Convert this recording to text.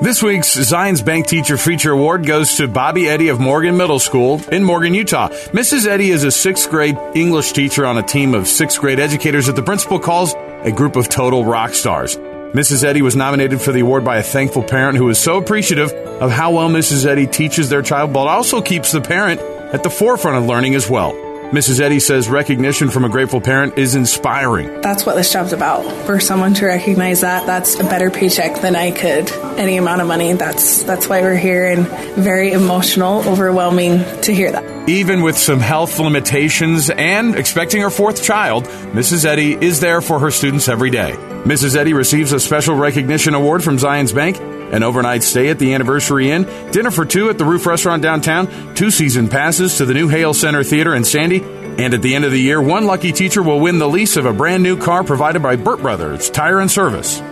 This week's Zions Bank Teacher Feature Award goes to Bobby Eddy of Morgan Middle School in Morgan, Utah. Mrs. Eddy is a sixth grade English teacher on a team of sixth grade educators that the principal calls a group of total rock stars. Mrs. Eddy was nominated for the award by a thankful parent who is so appreciative of how well Mrs. Eddy teaches their child, but also keeps the parent at the forefront of learning as well. Mrs. Eddy says recognition from a grateful parent is inspiring. That's what this job's about. For someone to recognize that, that's a better paycheck than I could. Any amount of money. That's that's why we're here and very emotional, overwhelming to hear that. Even with some health limitations and expecting her fourth child, Mrs. Eddy is there for her students every day. Mrs. Eddy receives a special recognition award from Zions Bank an overnight stay at the Anniversary Inn, dinner for two at the Roof Restaurant downtown, two season passes to the new Hale Center Theater in Sandy, and at the end of the year, one lucky teacher will win the lease of a brand new car provided by Burt Brothers Tire and Service.